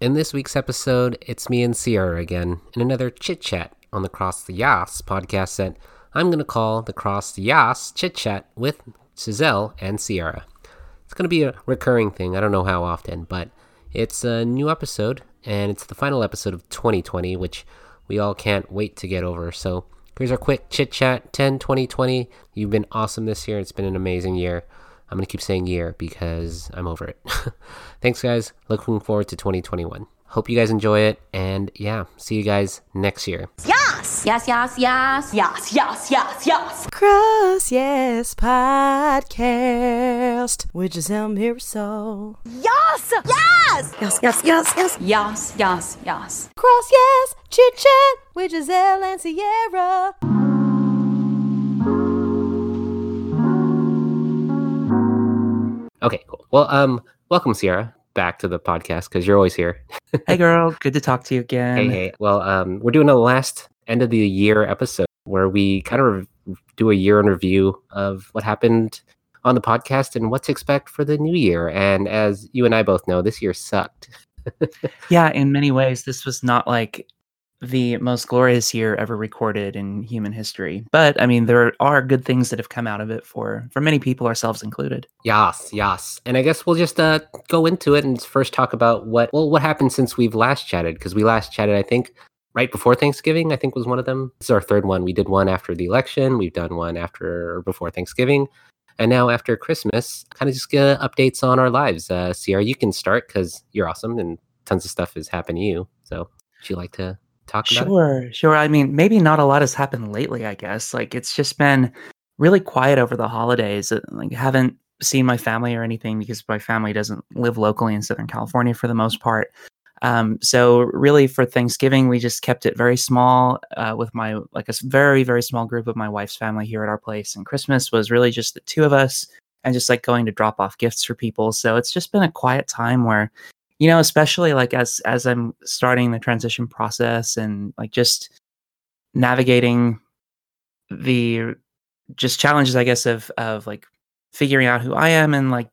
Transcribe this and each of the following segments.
In this week's episode, it's me and Sierra again in another chit chat on the Cross the Yas podcast that I'm going to call the Cross the Yas chit chat with Giselle and Sierra. It's going to be a recurring thing. I don't know how often, but it's a new episode and it's the final episode of 2020, which we all can't wait to get over. So here's our quick chit chat 10 2020. You've been awesome this year. It's been an amazing year. I'm going to keep saying year because I'm over it. Thanks, guys. Looking forward to 2021. Hope you guys enjoy it. And yeah, see you guys next year. Yes! Yes, yes, yes. Yes, yes, yes, yes. CrossYaas Podcast with Giselle Mirasol. Yes! Yes! Yes, yes, yes, yes. Yes, yes, yes. CrossYaas Chit Chat with Giselle and Sierra. Okay, cool. Well, um, welcome, Sierra, back to the podcast because you're always here. hey girl, good to talk to you again. Hey, hey. Well, um, we're doing a last end of the year episode where we kind of re- do a year in review of what happened on the podcast and what to expect for the new year. And as you and I both know, this year sucked. Yeah, in many ways, this was not like the most glorious year ever recorded in human history. But I mean, there are good things that have come out of it for for many people, ourselves included. Yes, yes. And I guess we'll just uh, go into it and first talk about what well what happened since we've last chatted because we last chatted I think right before Thanksgiving I think was one of them. This is our third one. We did one after the election. We've done one after or before Thanksgiving. And now after Christmas, kind of just get updates on our lives. Uh, Sierra, you can start because you're awesome and tons of stuff has happened to you. So would you like to talk? Sure, sure. I mean, maybe not a lot has happened lately. I guess like it's just been really quiet over the holidays. Uh, Like haven't seen my family or anything because my family doesn't live locally in Southern California for the most part. Um, so really for Thanksgiving, we just kept it very small uh, with my like a very very small group of my wife's family here at our place. And Christmas was really just the two of us and just like going to drop off gifts for people. So it's just been a quiet time where, you know, especially like as as I'm starting the transition process and like just navigating the just challenges, I guess, of of like figuring out who I am and like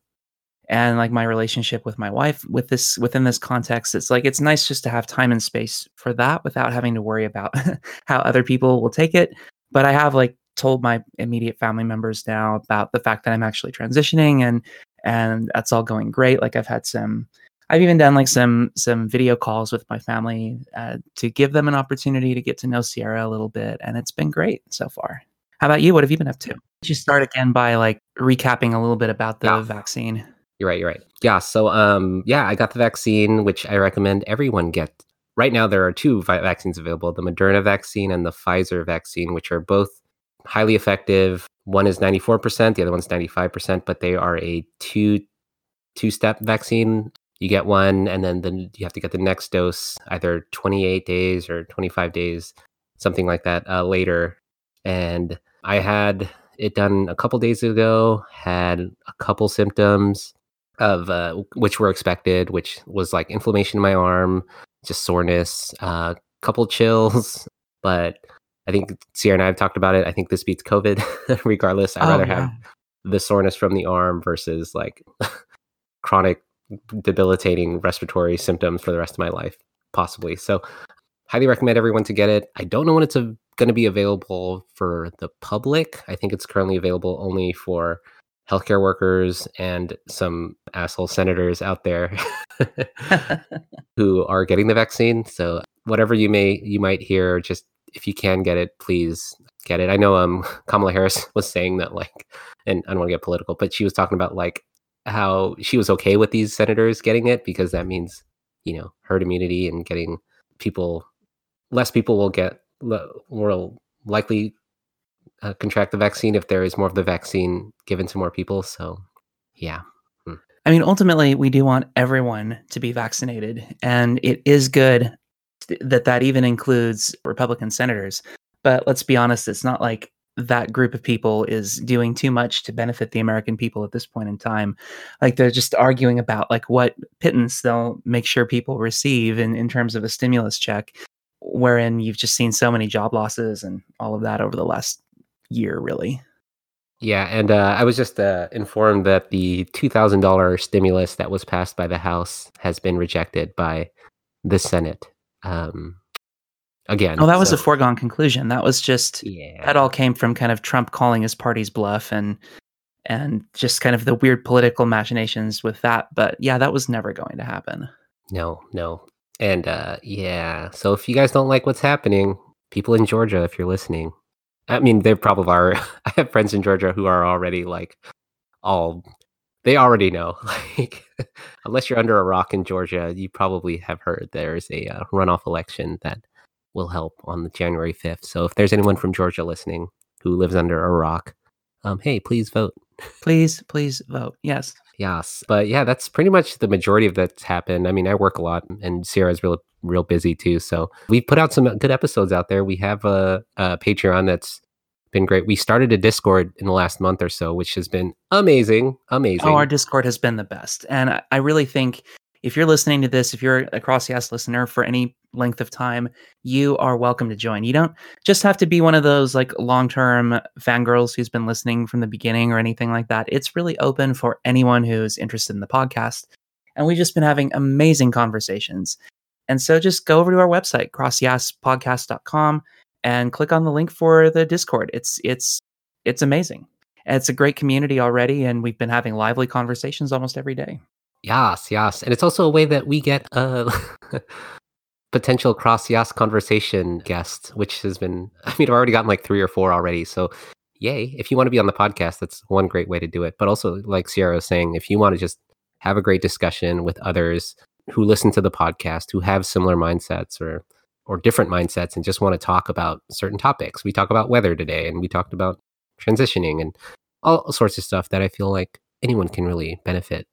and like my relationship with my wife with this within this context it's like it's nice just to have time and space for that without having to worry about how other people will take it. But i have like told my immediate family members now about the fact that i'm actually transitioning and and that's all going great. Like i've had some i've even done like some some video calls with my family uh, to give them an opportunity to get to know sierra a little bit and it's been great so far how about you what have you been up to Could you start again by like recapping a little bit about the Yeah. vaccine You're right. You're right. Yeah. So, um, yeah, I got the vaccine, which I recommend everyone get. Right now, there are two vi- vaccines available: the Moderna vaccine and the Pfizer vaccine, which are both highly effective. One is ninety four percent, the other one's ninety five percent, but they are a two two step vaccine. You get one, and then the, you have to get the next dose either twenty eight days or twenty five days, something like that, uh, later. And I had it done a couple days ago. Had a couple symptoms of uh, which were expected, which was like inflammation in my arm, just soreness, a uh, couple chills. But I think Sierra and I have talked about it. I think this beats COVID, regardless. I'd Oh, rather yeah. have the soreness from the arm versus like chronic debilitating respiratory symptoms for the rest of my life, possibly. So, highly recommend everyone to get it. I don't know when it's going to be available for the public. I think it's currently available only for healthcare workers and some asshole senators out there who are getting the vaccine. So whatever you may you might hear, just if you can get it, please get it. I know um Kamala Harris was saying that like, and I don't want to get political, but she was talking about like how she was okay with these senators getting it because that means you know herd immunity and getting people less people will get will likely uh, contract the vaccine if there is more of the vaccine given to more people. So yeah, I mean, ultimately, we do want everyone to be vaccinated, and it is good th- that that even includes Republican senators. But let's be honest, it's not like that group of people is doing too much to benefit the American people at this point in time. Like they're just arguing about like what pittance they'll make sure people receive in, in terms of a stimulus check, wherein you've just seen so many job losses and all of that over the last year, really. Yeah, and uh, I was just uh, informed that the two thousand dollar stimulus that was passed by the House has been rejected by the Senate. Um, again. Oh, that was so- a foregone conclusion. That was just yeah. that all came from kind of Trump calling his party's bluff and and just kind of the weird political machinations with that. But yeah, that was never going to happen. No, no. And uh yeah, so if you guys don't like what's happening, people in Georgia, if you're listening, I mean, they probably are. I have friends in Georgia who are already like all they already know. Like, unless you're under a rock in Georgia, you probably have heard there's a uh, runoff election that will help on the January 5th. So if there's anyone from Georgia listening who lives under a rock, um, hey, please vote. Please, please vote. Yes. Yes, but yeah, that's pretty much the majority of that's happened. I mean, I work a lot, and Sierra's real, real busy too. So we've put out some good episodes out there. We have a, a Patreon that's been great. We started a Discord in the last month or so, which has been amazing, amazing. Oh, our Discord has been the best. And I, I really think if you're listening to this, if you're a CrossYaas listener for any length of time, you are welcome to join. You don't just have to be one of those like long term fangirls who's been listening from the beginning or anything like that. It's really open for anyone who's interested in the podcast. And we've just been having amazing conversations. And so just go over to our website, crossyaaspodcast.com, and click on the link for the Discord. It's it's it's amazing. It's a great community already, and we've been having lively conversations almost every day. Yes, yes. And it's also a way that we get uh, a potential CrossYaas conversation guest, which has been, I mean, I've already gotten like three or four already. So, yay. If you want to be on the podcast, that's one great way to do it. But also, like Sierra was saying, if you want to just have a great discussion with others who listen to the podcast, who have similar mindsets or or different mindsets and just want to talk about certain topics. We talk about weather today and we talked about transitioning and all sorts of stuff that I feel like anyone can really benefit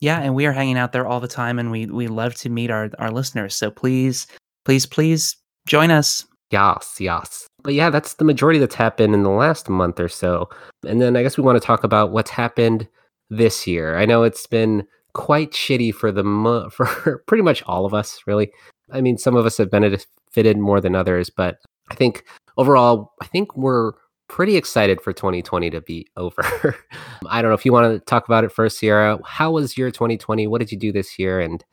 Yeah, and we are hanging out there all the time, and we we love to meet our our listeners. So please, please, please join us. Yes, yes. But yeah, that's the majority that's happened in the last month or so. And then I guess we want to talk about what's happened this year. I know it's been quite shitty for the mo- for pretty much all of us, really. I mean, some of us have benefited more than others, but I think overall, I think we're pretty excited for 2020 to be over. I don't know if you want to talk about it first, Sierra. How was your 2020? What did you do this year? And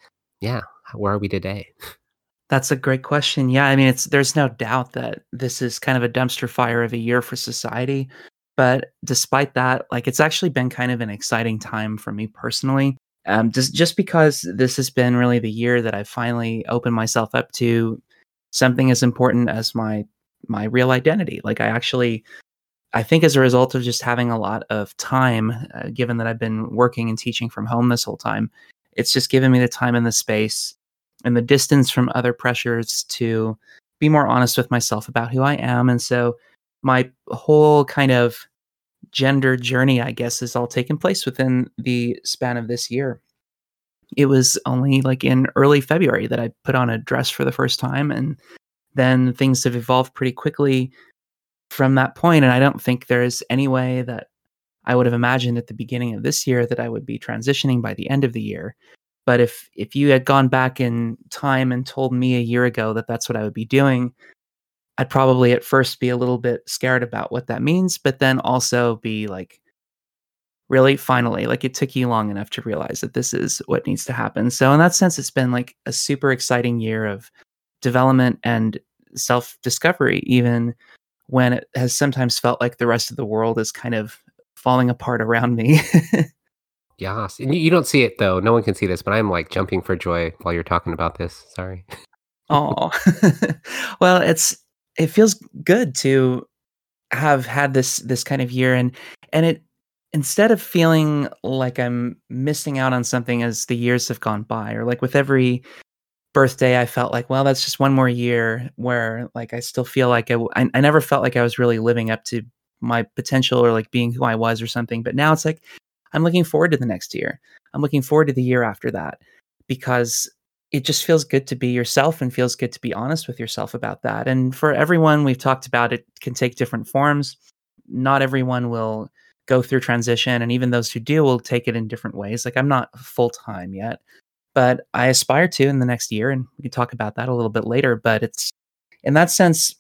yeah, where are we today? That's a great question. Yeah, I mean, it's there's no doubt that this is kind of a dumpster fire of a year for society. But despite that, like it's actually been kind of an exciting time for me personally. Um, just just because this has been really the year that I finally opened myself up to something as important as my my real identity. Like I actually, I think as a result of just having a lot of time, uh, given that I've been working and teaching from home this whole time, it's just given me the time and the space and the distance from other pressures to be more honest with myself about who I am. And so my whole kind of gender journey, I guess, is all taken place within the span of this year. It was only like in early February that I put on a dress for the first time. And then things have evolved pretty quickly from that point. And I don't think there is any way that I would have imagined at the beginning of this year that I would be transitioning by the end of the year. But if if you had gone back in time and told me a year ago that that's what I would be doing, I'd probably at first be a little bit scared about what that means, but then also be like, really, finally, like it took you long enough to realize that this is what needs to happen. So in that sense, it's been like a super exciting year of development and self discovery, even when it has sometimes felt like the rest of the world is kind of falling apart around me. Yes. And you, you don't see it though. No one can see this, but I'm like jumping for joy while you're talking about this. Sorry. Oh, well, it's it feels good to have had this this kind of year, and and it instead of feeling like I'm missing out on something as the years have gone by, or like with every birthday, I felt like, well, that's just one more year where like I still feel like I, I never felt like I was really living up to my potential or like being who I was or something. But now it's like I'm looking forward to the next year. I'm looking forward to the year after that because it just feels good to be yourself and feels good to be honest with yourself about that. And for everyone, we've talked about it can take different forms. Not everyone will go through transition, and even those who do will take it in different ways. Like I'm not full time yet, but I aspire to in the next year, and we can talk about that a little bit later. But it's in that sense,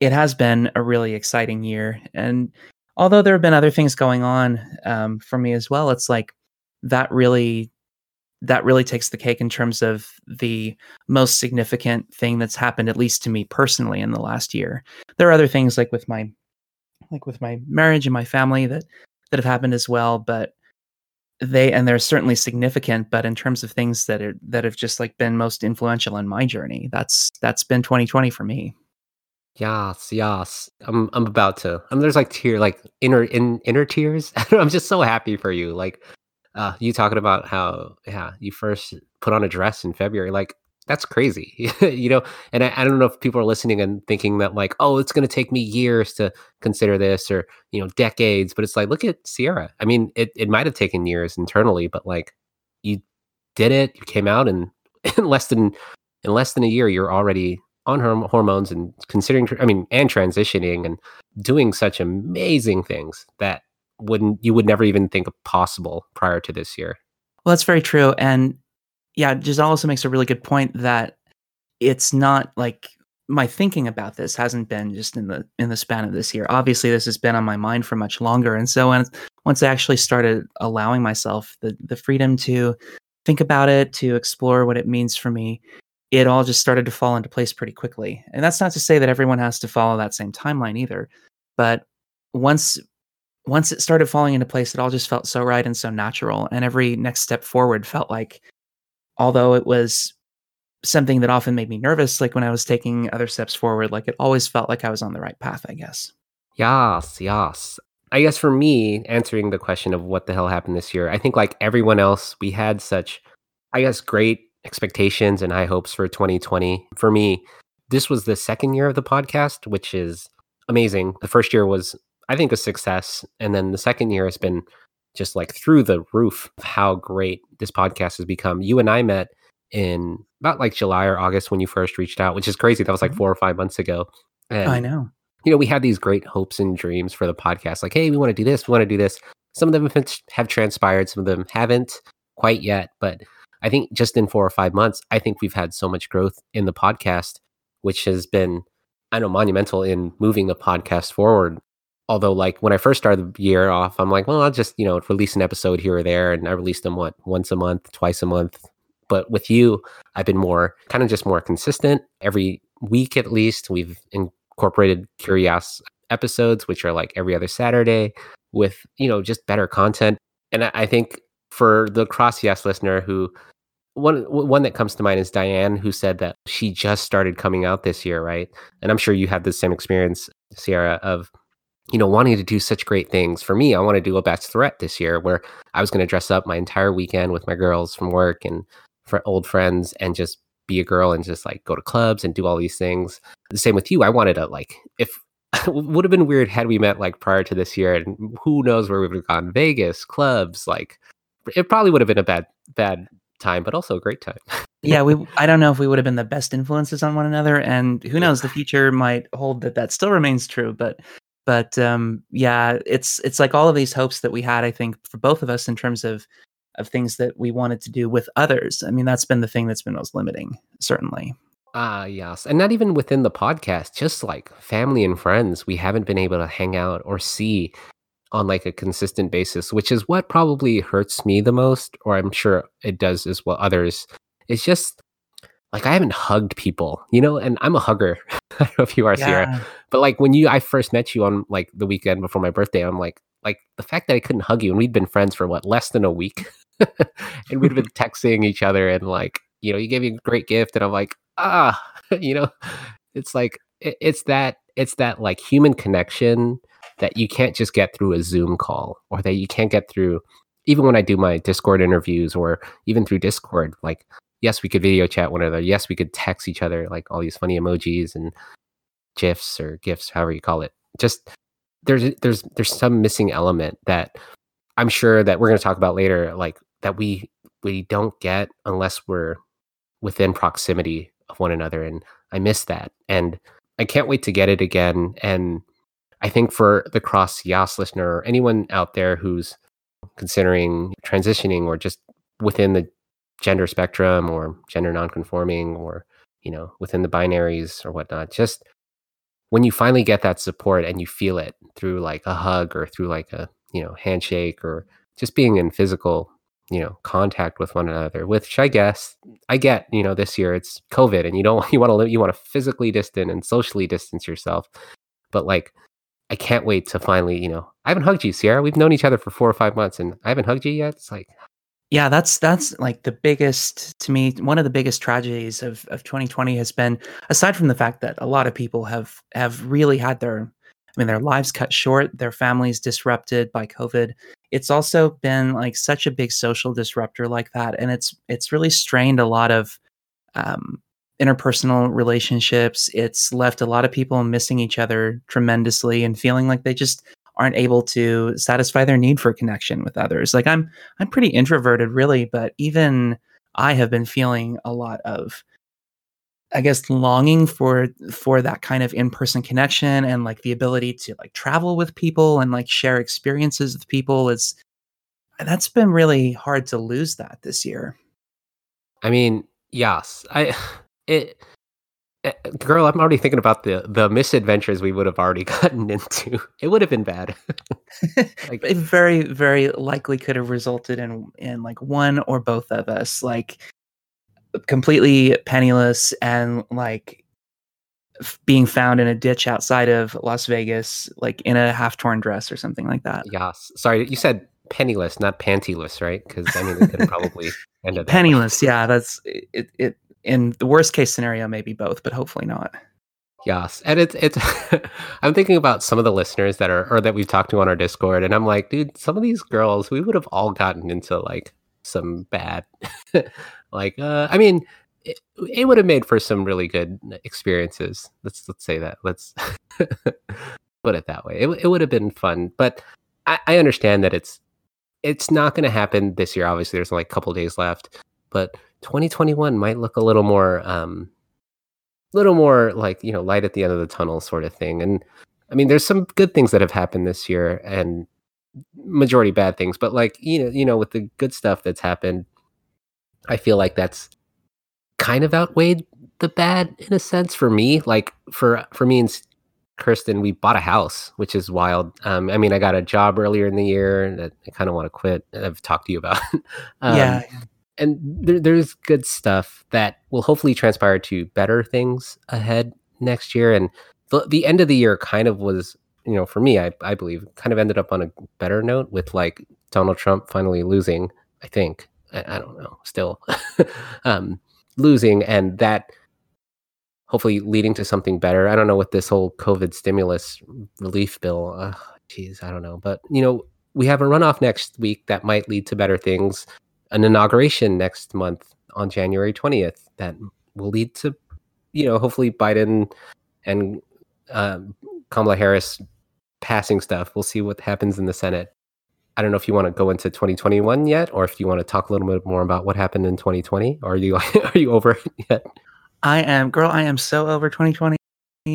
it has been a really exciting year. And although there have been other things going on um, for me as well, it's like that really that really takes the cake in terms of the most significant thing that's happened at least to me personally in the last year there are other things like with my like with my marriage and my family that that have happened as well but they and they're certainly significant but in terms of things that are that have just like been most influential in my journey that's that's been 2020 for me Yes, yes. I'm I'm about to. i'm there's like tear, like inner in inner tears. I'm just so happy for you. Like, uh, you talking about how yeah you first put on a dress in February. Like that's crazy, you know. And I, I don't know if people are listening and thinking that like, oh, it's going to take me years to consider this, or you know, decades. But it's like, look at Sierra. I mean, it it might have taken years internally, but like, you did it. You came out, and in less than in less than a year, you're already on horm- hormones and considering i mean and transitioning and doing such amazing things that wouldn't you would never even think possible prior to this year well that's very true and yeah giselle also makes a really good point that it's not like my thinking about this hasn't been just in the in the span of this year obviously this has been on my mind for much longer and so when, once i actually started allowing myself the the freedom to think about it to explore what it means for me it all just started to fall into place pretty quickly. And that's not to say that everyone has to follow that same timeline either. But once once it started falling into place, it all just felt so right and so natural. And every next step forward felt like, although it was something that often made me nervous, like when I was taking other steps forward, like it always felt like I was on the right path, I guess. Yes, yes. I guess for me, answering the question of what the hell happened this year, I think like everyone else, we had such, I guess, great expectations and high hopes for 2020. For me, this was the second year of the podcast, which is amazing. The first year was, I think, a success. And then the second year has been just like through the roof of how great this podcast has become. You and I met in about like July or August when you first reached out, which is crazy. That was like mm-hmm. four or five months ago. And, I know. You know, we had these great hopes and dreams for the podcast. Like, hey, we want to do this, we want to do this. Some of them have transpired, some of them haven't quite yet. But I think just in four or five months, I think we've had so much growth in the podcast, which has been, I know, monumental in moving the podcast forward. Although, like when I first started the year off, I'm like, well, I'll just, you know, release an episode here or there. And I released them, what, once a month, twice a month. But with you, I've been more kind of just more consistent. Every week at least, we've incorporated Curious episodes, which are like every other Saturday with, you know, just better content. And I think for the CrossYaas listener who one one that comes to mind is Diane who said that she just started coming out this year, right? And I'm sure you had the same experience, Sierra, of you know wanting to do such great things. For me, I want to do a bachelorette this year where I was going to dress up my entire weekend with my girls from work and for old friends and just be a girl and just like go to clubs and do all these things. The same with you. I wanted to like if would have been weird had we met like prior to this year and who knows where we would have gone Vegas, clubs, like it probably would have been a bad bad time, but also a great time. yeah, we. I don't know if we would have been the best influences on one another, and who knows, the future might hold that that still remains true. But, but um, yeah, it's it's like all of these hopes that we had. I think for both of us in terms of of things that we wanted to do with others. I mean, that's been the thing that's been most limiting, certainly. Ah, uh, yes. And not even within the podcast, just like family and friends, we haven't been able to hang out or see on like a consistent basis, which is what probably hurts me the most, or I'm sure it does as well others. It's just like I haven't hugged people, you know, and I'm a hugger. I don't know if you are, yeah. Sierra, but like when you I first met you on like the weekend before my birthday, I'm like, like the fact that I couldn't hug you, and we'd been friends for what less than a week, and we'd been texting each other, and like you know, you gave me a great gift, and I'm like, ah, you know, it's like it, it's that it's that like human connection that you can't just get through a Zoom call or that you can't get through even when I do my Discord interviews or even through Discord. Like, yes, we could video chat one another. Yes, we could text each other like all these funny emojis and gifs or gifs, however you call it. Just there's there's there's some missing element that I'm sure that we're going to talk about later, like that we we don't get unless we're within proximity of one another, and I miss that, and I can't wait to get it again. And I think for the CrossYaas listener or anyone out there who's considering transitioning or just within the gender spectrum or gender nonconforming or you know within the binaries or whatnot, just when you finally get that support and you feel it through like a hug or through like a you know handshake or just being in physical you know contact with one another which i guess i get you know this year it's covid and you don't you want to you want to physically distance and socially distance yourself but like i can't wait to finally you know i haven't hugged you sierra. We've known each other for four or five months and i haven't hugged you yet. It's like yeah that's that's like the biggest to me one of the biggest tragedies of, of 2020 has been aside from the fact that a lot of people have have really had their I mean, their lives cut short, their families disrupted by COVID. It's also been like such a big social disruptor like that, and it's it's really strained a lot of um, interpersonal relationships. It's left a lot of people missing each other tremendously and feeling like they just aren't able to satisfy their need for connection with others. Like I'm I'm pretty introverted really, but even I have been feeling a lot of I guess longing for for that kind of in-person connection and like the ability to like travel with people and like share experiences with people is that's been really hard to lose that this year. I mean, yes. I it, Uh, girl, I'm already thinking about the the misadventures we would have already gotten into. It would have been bad. like, it very very likely could have resulted in in like one or both of us like completely penniless and like f- being found in a ditch outside of Las Vegas, like in a half torn dress or something like that. Yes. Sorry, you said penniless, not pantyless, right? Because I mean, it could have probably end up penniless. Yeah, that's it. It in the worst case scenario, maybe both, but hopefully not. Yes, and it's it's. I'm thinking about some of the listeners that are or that we've talked to on our Discord, and I'm like, dude, some of these girls, we would have all gotten into like some bad like, uh, I mean, it, it would have made for some really good experiences. Let's let's say that. Let's put it that way. It, it would have been fun, but I, I understand that it's it's not going to happen this year. Obviously, there's like a couple days left, but 2021 might look a little more, um, little more like you know, light at the end of the tunnel sort of thing. And I mean, there's some good things that have happened this year, and majority bad things. But like you know, you know, with the good stuff that's happened, I feel like that's kind of outweighed the bad in a sense for me. Like for for me and Kirsten, we bought a house, which is wild. Um, I mean, I got a job earlier in the year that I kind of want to quit. I've talked to you about. um, yeah. And there, there's good stuff that will hopefully transpire to better things ahead next year. And the, the end of the year kind of was, you know, for me, I, I believe, kind of ended up on a better note with like Donald Trump finally losing, I think. I, I don't know, still um, losing, and that hopefully leading to something better. I don't know what this whole COVID stimulus relief bill. Geez, I don't know, but you know, we have a runoff next week that might lead to better things. An inauguration next month on January twentieth that will lead to, you know, hopefully Biden and uh, Kamala Harris passing stuff. We'll see what happens in the Senate. I don't know if you want to go into 2021 yet, or if you want to talk a little bit more about what happened in 2020. Are you are you over it yet? I am, girl. I am so over 2020.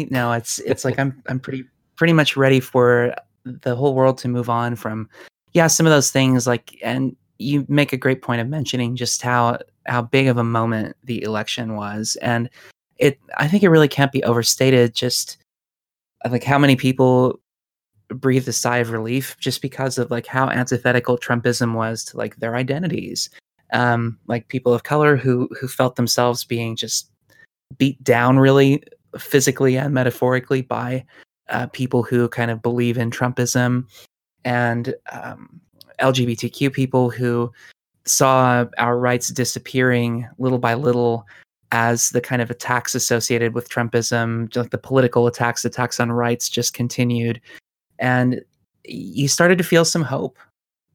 No, it's it's like I'm I'm pretty pretty much ready for the whole world to move on from yeah some of those things like and you make a great point of mentioning just how how big of a moment the election was and it i think it really can't be overstated just like how many people breathed a sigh of relief just because of like how antithetical Trumpism was to like their identities. Um, like people of color who who felt themselves being just beat down really physically and metaphorically by uh, people who kind of believe in Trumpism, and um, LGBTQ people who saw our rights disappearing little by little as the kind of attacks associated with Trumpism, like the political attacks, attacks on rights, just continued and you started to feel some hope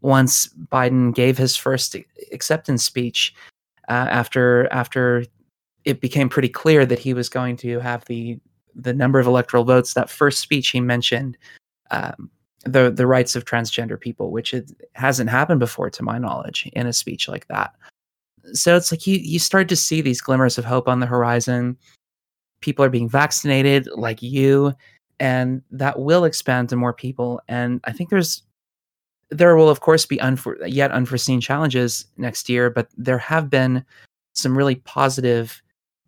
once Biden gave his first acceptance speech uh, after after it became pretty clear that he was going to have the the number of electoral votes. That first speech he mentioned um, the the rights of transgender people, which it hasn't happened before, to my knowledge, in a speech like that. So it's like you you start to see these glimmers of hope on the horizon. People are being vaccinated, like you and that will expand to more people. And I think there's there will of course be unfor- yet unforeseen challenges next year, but there have been some really positive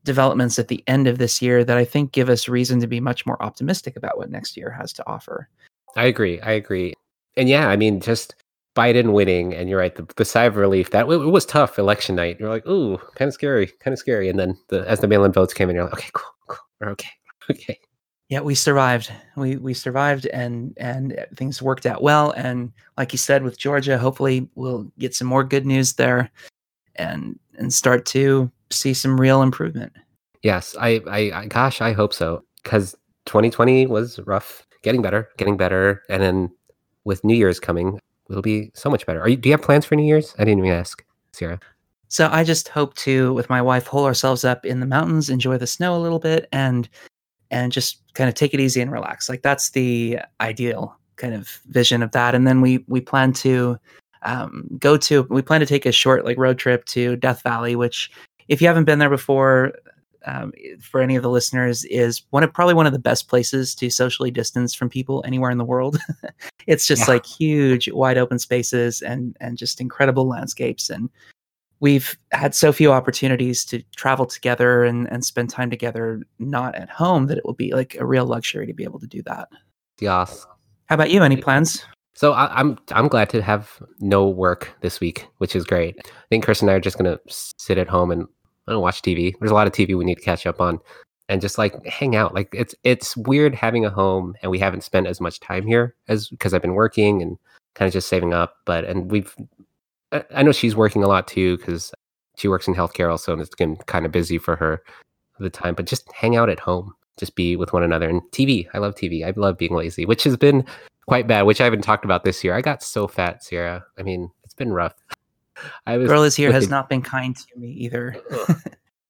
developments at the end of this year that I think give us reason to be much more optimistic about what next year has to offer. I agree. I agree. And yeah, I mean, just Biden winning, and you're right, the, the sigh of relief that it, was tough election night. You're like, ooh, kind of scary, kind of scary. And then the, as the mail-in votes came in, you're like, okay, cool, cool, we're okay, okay. Yeah, we survived. We we survived, and and uh, things worked out well. And like you said, with Georgia, hopefully we'll get some more good news there, and and start to see some real improvement. Yes, I, I, I gosh, I hope so. Because 2020 was rough, getting better, getting better, and then with New Year's coming, it'll be so much better. Are you? Do you have plans for New Year's? I didn't even ask, Sierra. So I just hope to, with my wife, hole ourselves up in the mountains, enjoy the snow a little bit, and and just kind of take it easy and relax. Like that's the ideal kind of vision of that. And then we we plan to um, go to we plan to take a short like road trip to Death Valley, which if you haven't been there before, um, for any of the listeners, is one of probably one of the best places to socially distance from people anywhere in the world. it's just yeah. like huge, wide open spaces and and just incredible landscapes. And we've had so few opportunities to travel together and and spend time together, not at home, that it will be like a real luxury to be able to do that. Yes. How about you? Any plans? So I, am I'm, I'm glad to have no work this week, which is great. I think Chris and I are just gonna sit at home and I don't watch TV. There's a lot of TV we need to catch up on and just like hang out. Like it's it's weird having a home and we haven't spent as much time here as because I've been working and kind of just saving up. But and we've I know she's working a lot too because she works in healthcare also and it's been kind of busy for her the time. But just hang out at home, just be with one another. And TV, I love TV. I love being lazy, which has been quite bad. Which I haven't talked about this year. I got so fat, Sierra. I mean, it's been rough. I was Girl is here has the, not been kind to me either.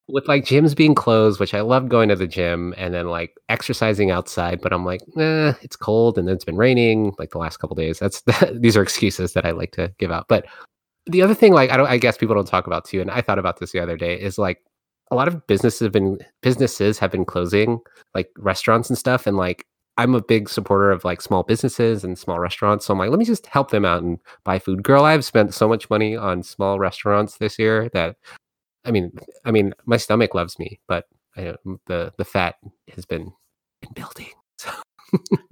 with like gyms being closed, which I love going to the gym and then like exercising outside, but I'm like, eh, it's cold and then it's been raining like the last couple days. That's these are excuses that I like to give out. But the other thing, like I don't, I guess people don't talk about too, and I thought about this the other day, is like a lot of businesses have been businesses have been closing, like restaurants and stuff, and like I'm a big supporter of like small businesses and small restaurants. So I'm like, let me just help them out and buy food. Girl, I've spent so much money on small restaurants this year that I mean, I mean, my stomach loves me, but I, the the fat has been, been building. So.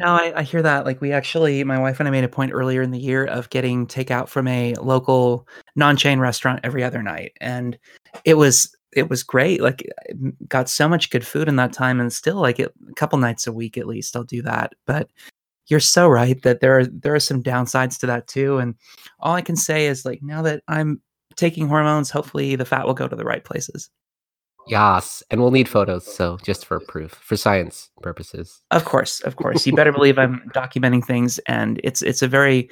no, I, I, hear that. Like we actually, my wife and I made a point earlier in the year of getting takeout from a local non-chain restaurant every other night, and it was it was great. Like got so much good food in that time, and still like it, a couple nights a week at least I'll do that. But you're so right that there are there are some downsides to that too. And all I can say is like now that I'm taking hormones, hopefully the fat will go to the right places. Yes, and we'll need photos, so just for proof, for science purposes. Of course, of course. You better believe I'm documenting things, and it's it's a very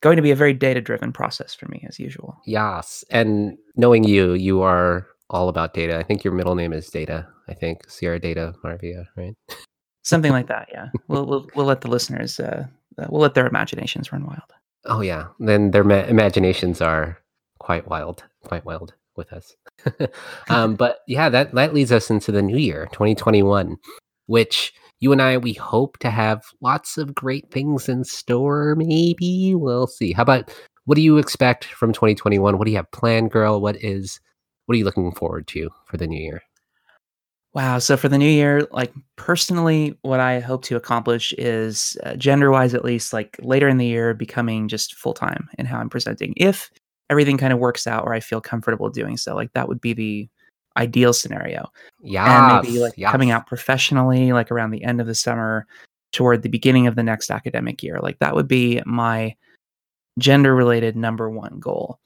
going to be a very data driven process for me as usual. Yes, and knowing you, you are all about data. I think your middle name is Data. I think Sierra Data Marvia, right? Something like that. Yeah, we'll we'll we'll let the listeners uh, uh, we'll let their imaginations run wild. Oh yeah, then their ma- imaginations are quite wild, quite wild with us. um, but yeah, that that leads us into the new year, 2021, which you and I we hope to have lots of great things in store. Maybe we'll see. How about what do you expect from 2021? What do you have planned, girl? What is what are you looking forward to for the new year? Wow. So for the new year, like personally, what I hope to accomplish is uh, gender wise, at least, like later in the year, becoming just full time in how I'm presenting. If everything kind of works out or I feel comfortable doing so, like that would be the ideal scenario. Yeah. And maybe like yes. coming out professionally, like around the end of the summer toward the beginning of the next academic year. Like that would be my gender related number one goal.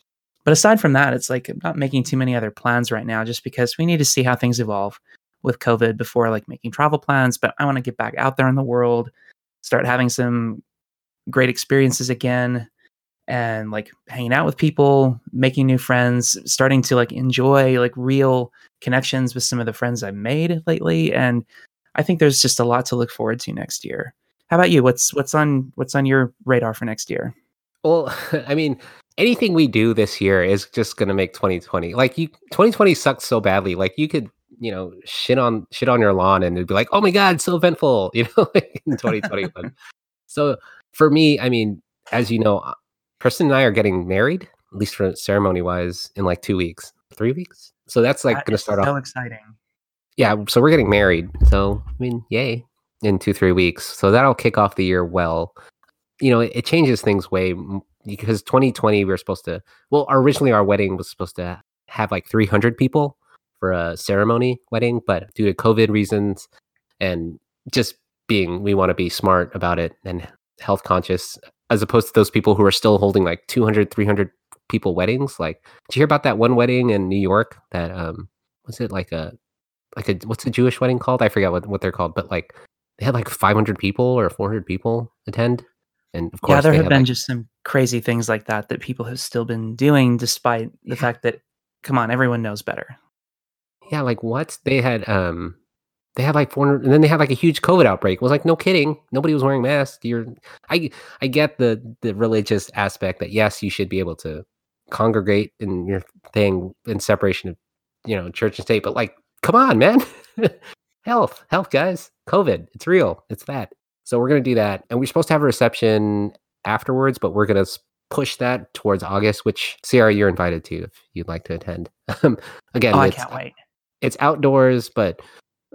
But aside from that, it's like I'm not making too many other plans right now just because we need to see how things evolve with COVID before like making travel plans. But I want to get back out there in the world, start having some great experiences again and like hanging out with people, making new friends, starting to like enjoy like real connections with some of the friends I've made lately. And I think there's just a lot to look forward to next year. How about you? What's what's on what's on your radar for next year? Well, I mean, anything we do this year is just going to make 2020 like you 2020 sucked so badly like you could you know shit on shit on your lawn and it'd be like oh my god so eventful you know in 2021 so for me i mean as you know uh, Kristen and I are getting married at least for ceremony wise in like 2 weeks 3 weeks? So that's like going to start so off so exciting. Yeah so we're getting married so i mean yay in 2 3 weeks. So that'll kick off the year well. You know it, it changes things way because 2020 we were supposed to. Well, originally our wedding was supposed to have like 300 people for a ceremony wedding, but due to COVID reasons and just being, we want to be smart about it and health conscious, as opposed to those people who are still holding like 200, 300 people weddings. Like, did you hear about that one wedding in New York? That um, was it like a like a what's a Jewish wedding called? I forget what what they're called, but like they had like 500 people or 400 people attend, and of course, yeah, there have been like, just some crazy things like that that people have still been doing, despite the fact that, come on, everyone knows better. yeah, like what they had um. They had like 400, and then they had like a huge COVID outbreak. It was like, no kidding, nobody was wearing masks. You're, I, I get the the religious aspect that yes, you should be able to congregate in your thing in separation of, you know, church and state. But like, come on, man, health, health, guys, COVID, it's real, it's that. So we're gonna do that, and we're supposed to have a reception afterwards, but we're gonna push that towards August. Which Sierra, you're invited to if you'd like to attend. Again, Oh, I can't wait. it's outdoors, but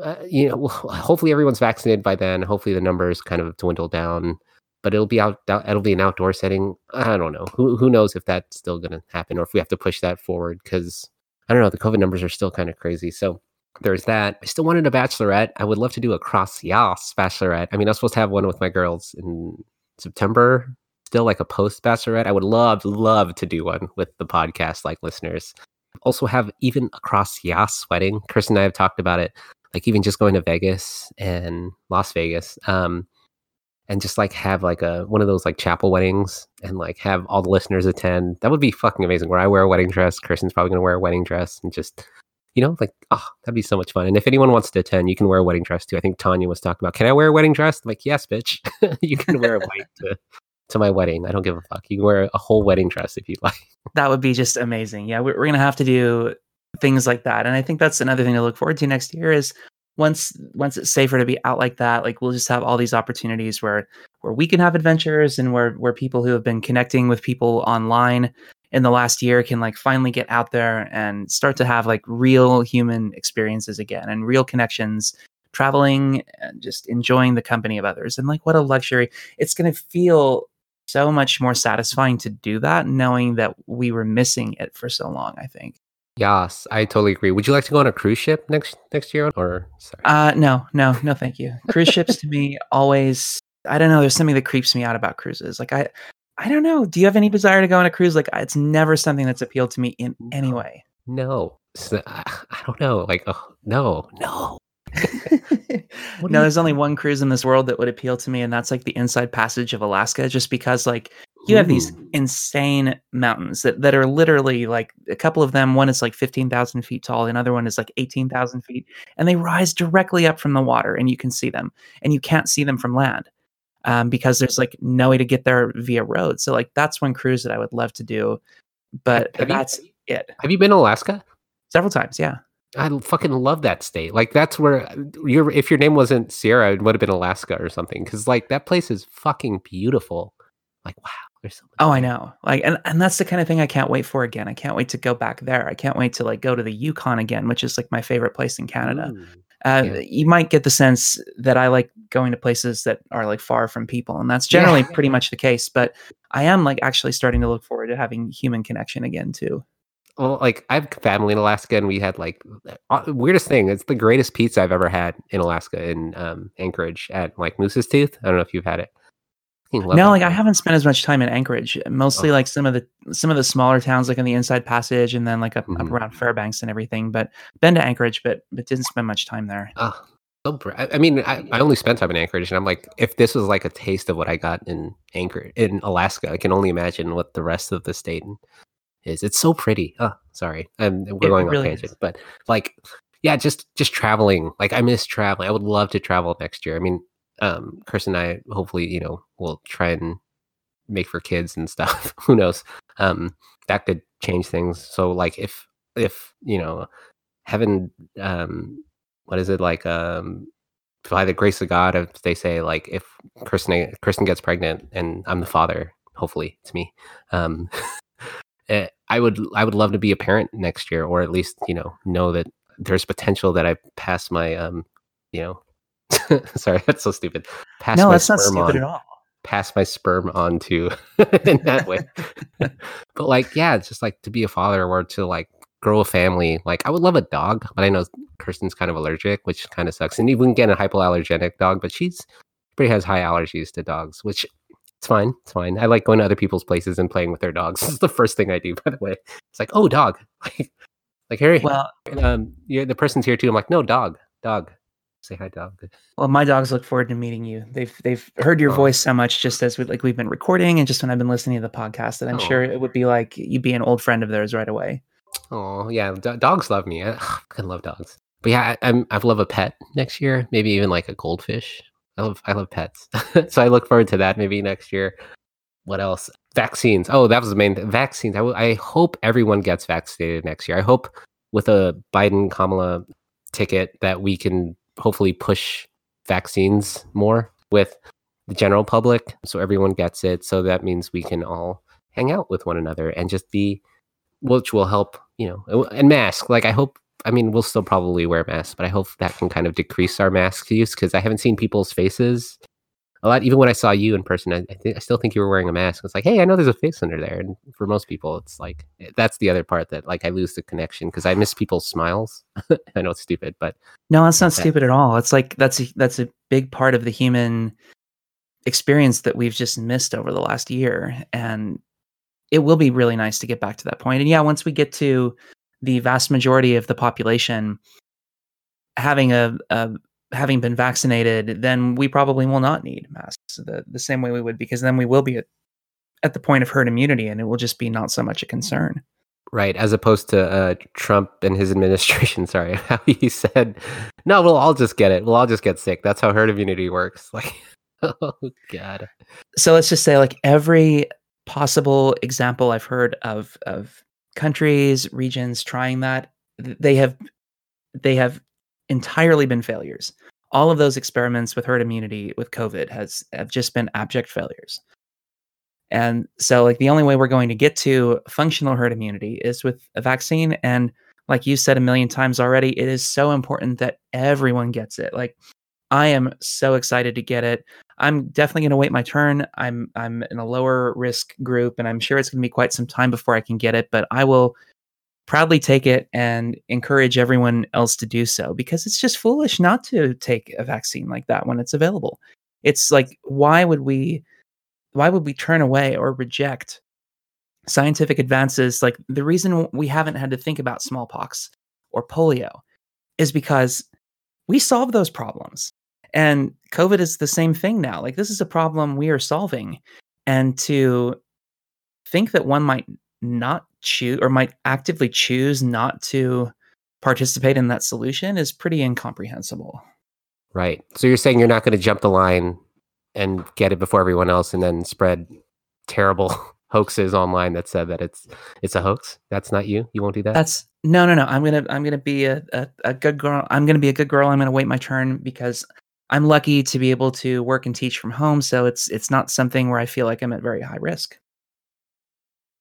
uh, you know, hopefully everyone's vaccinated by then. Hopefully the numbers kind of dwindle down, but it'll be out. out- It'll be an outdoor setting. I don't know. Who who knows if that's still going to happen or if we have to push that forward because I don't know. The COVID numbers are still kind of crazy. So there's that. I still wanted a bachelorette. I would love to do a CrossYaas bachelorette. I mean, I was supposed to have one with my girls in September. Still like a post bachelorette. I would love love to do one with the podcast like listeners also have even a CrossYaas wedding. Chris and I have talked about it, like even just going to Vegas and Las Vegas, um, and just like have like a one of those like chapel weddings and like have all the listeners attend. That would be fucking amazing. Where I wear a wedding dress, Kristen's probably gonna wear a wedding dress, and just you know, like oh, that'd be so much fun. And if anyone wants to attend, you can wear a wedding dress too. I think Tanya was talking about, can I wear a wedding dress? I'm like, yes, bitch, you can wear a white to, to my wedding. I don't give a fuck. You can wear a whole wedding dress if you'd like. That would be just amazing. Yeah, we're, we're gonna have to do things like that, and I think that's another thing to look forward to next year. Is once once it's safer to be out like that, like we'll just have all these opportunities where where we can have adventures, and where where people who have been connecting with people online in the last year can like finally get out there and start to have like real human experiences again and real connections traveling and just enjoying the company of others. And like what a luxury. It's going to feel so much more satisfying to do that knowing that we were missing it for so long i think. Yes, I totally agree. Would you like to go on a cruise ship next next year or sorry? uh no no no thank you. Cruise ships to me always i don't know there's something that creeps me out about cruises. Like i i don't know. Do you have any desire to go on a cruise? Like it's never something that's appealed to me in any way. No. So, I, I don't know. Like oh, no, no. No there's only one cruise in this world that would appeal to me and that's like the inside passage of alaska just because like you have these insane mountains that, that are literally like a couple of them one is like 15000 feet tall another one is like 18000 feet and they rise directly up from the water and you can see them and you can't see them from land um, because there's like no way to get there via road so like that's one cruise that i would love to do but Have you- that's it Have you been to Alaska? several times yeah I fucking love that state. Like that's where your if your name wasn't Sierra, it would have been Alaska or something. Because like that place is fucking beautiful. Like wow, there's so. Oh, I know. Like, and, and that's the kind of thing I can't wait for again. I can't wait to go back there. I can't wait to like go to the Yukon again, which is like my favorite place in Canada. Ooh. Uh, yeah. You might get the sense that I like going to places that are like far from people, and that's generally Yeah. pretty much the case. But I am like actually starting to look forward to having human connection again too. Well, like I have family in Alaska, and we had like uh, weirdest thing. It's the greatest pizza I've ever had in Alaska in um, Anchorage at like Moose's Tooth. I don't know if you've had it. No, like I haven't spent as much time in Anchorage. Mostly Oh. like some of the some of the smaller towns, like in the Inside Passage, and then like up, up Mhm. around Fairbanks and everything. But been to Anchorage, but but didn't spend much time there. Oh, so br- I, I mean, I, I only spent time in Anchorage, and I'm like, if this was like a taste of what I got in Anchorage in Alaska, I can only imagine what the rest of the state is. It's so pretty. Oh, sorry, I'm we're It going really on tangent, is. but like, yeah, just just traveling. Like, I miss traveling. I would love to travel next year. I mean, um, Chris and I hopefully, you know, will try and make for kids and stuff. Who knows? Um, that could change things. So, like, if if you know, heaven, um, what is it like? Um, by the grace of God, if they say like if Kristen Kristen gets pregnant and I'm the father, hopefully it's me. Um, eh, I would I would love to be a parent next year, or at least you know know that there's potential that I pass my um, you know, sorry that's so stupid. Pass no, my that's not sperm stupid on, at all. pass my sperm on to in that way. but like, yeah, it's just like to be a father or to like grow a family. Like, I would love a dog, but I know Kirsten's kind of allergic, which kind of sucks. And even get a hypoallergenic dog, but she's pretty has high allergies to dogs, which it's fine. It's fine. I like going to other people's places and playing with their dogs. This is the first thing I do, by the way. It's like, oh, dog. Like, like Harry. Well, um, yeah, the person's here too. I'm like, no, dog, dog. Say hi, dog. Well, my dogs look forward to meeting you. They've they've heard your Oh. voice so much, just as we, like we've been recording, and just when I've been listening to the podcast, that I'm oh. sure Oh. it would be like you'd be an old friend of theirs right away. Oh yeah, do- dogs love me. I fucking love dogs. But yeah, I, I'm I've love a pet next year. Maybe even like a goldfish. I love I love pets, so I look forward to that maybe next year. What else? Vaccines. Oh, that was the main th- vaccines. I, w- I hope everyone gets vaccinated next year. I hope with a Biden Kamala ticket that we can hopefully push vaccines more with the general public, so everyone gets it. So that means we can all hang out with one another and just be which will help, you know, and mask. Like I hope, I mean, we'll still probably wear masks, but I hope that can kind of decrease our mask use because I haven't seen people's faces a lot. Even when I saw you in person, I, I think I still think you were wearing a mask. It's like, hey, I know there's a face under there, and for most people, it's like eh, that's the other part that like I lose the connection because I miss people's smiles. I know it's stupid, but No, that's not Okay. stupid at all. It's like that's a, that's a big part of the human experience that we've just missed over the last year, and it will be really nice to get back to that point. And yeah, once we get to the vast majority of the population having a, a having been vaccinated, then we probably will not need masks the, the same way we would because then we will be at, at the point of herd immunity and it will just be not so much a concern. right as opposed to uh, Trump and his administration. Sorry, how he said, "No, we'll all just get it. We'll all just get sick." That's how herd immunity works. Like, oh god. so let's just say like every possible example I've heard of of countries, regions trying that, they have they have entirely been failures. All of those experiments with herd immunity with COVID has have just been abject failures. And so like the only way we're going to get to functional herd immunity is with a vaccine and like you said a million times already, it is so important that everyone gets it. Like I am so excited to get it. I'm definitely going to wait my turn. I'm I'm in a lower risk group and I'm sure it's going to be quite some time before I can get it, but I will proudly take it and encourage everyone else to do so because it's just foolish not to take a vaccine like that when it's available. It's like why would we why would we turn away or reject scientific advances? Like the reason we haven't had to think about smallpox or polio is because we solve those problems. And covid is the same thing now. Like this is a problem we are solving. And to think that one might not choose or might actively choose not to participate in that solution is pretty incomprehensible Right. So you're saying you're not going to jump the line and get it before everyone else, and then spread terrible hoaxes online that said that it's it's a hoax. That's not you. You won't do that. that's no no no i'm gonna i'm gonna be a, a, a good girl i'm gonna be a good girl i'm gonna wait my turn because i'm lucky to be able to work and teach from home so it's it's not something where i feel like i'm at very high risk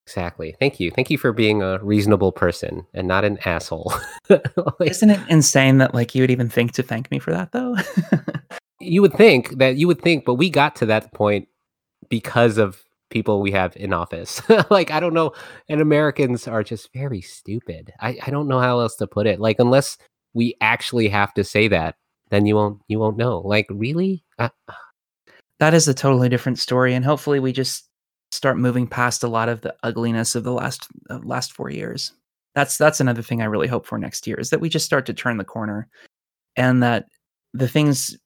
exactly. Thank you. Thank you for being a reasonable person and not an asshole. Like, Isn't it insane that like you would even think to thank me for that though? you would think that you would think, but we got to that point because of people we have in office. like I don't know, and Americans are just very stupid. I, I don't know how else to put it. Like unless we actually have to say that, then you won't you won't know. Like really? Uh, that is a totally different story, and hopefully we just start moving past a lot of the ugliness of the last uh, last four years. That's that's another thing I really hope for next year is that we just start to turn the corner, and that the things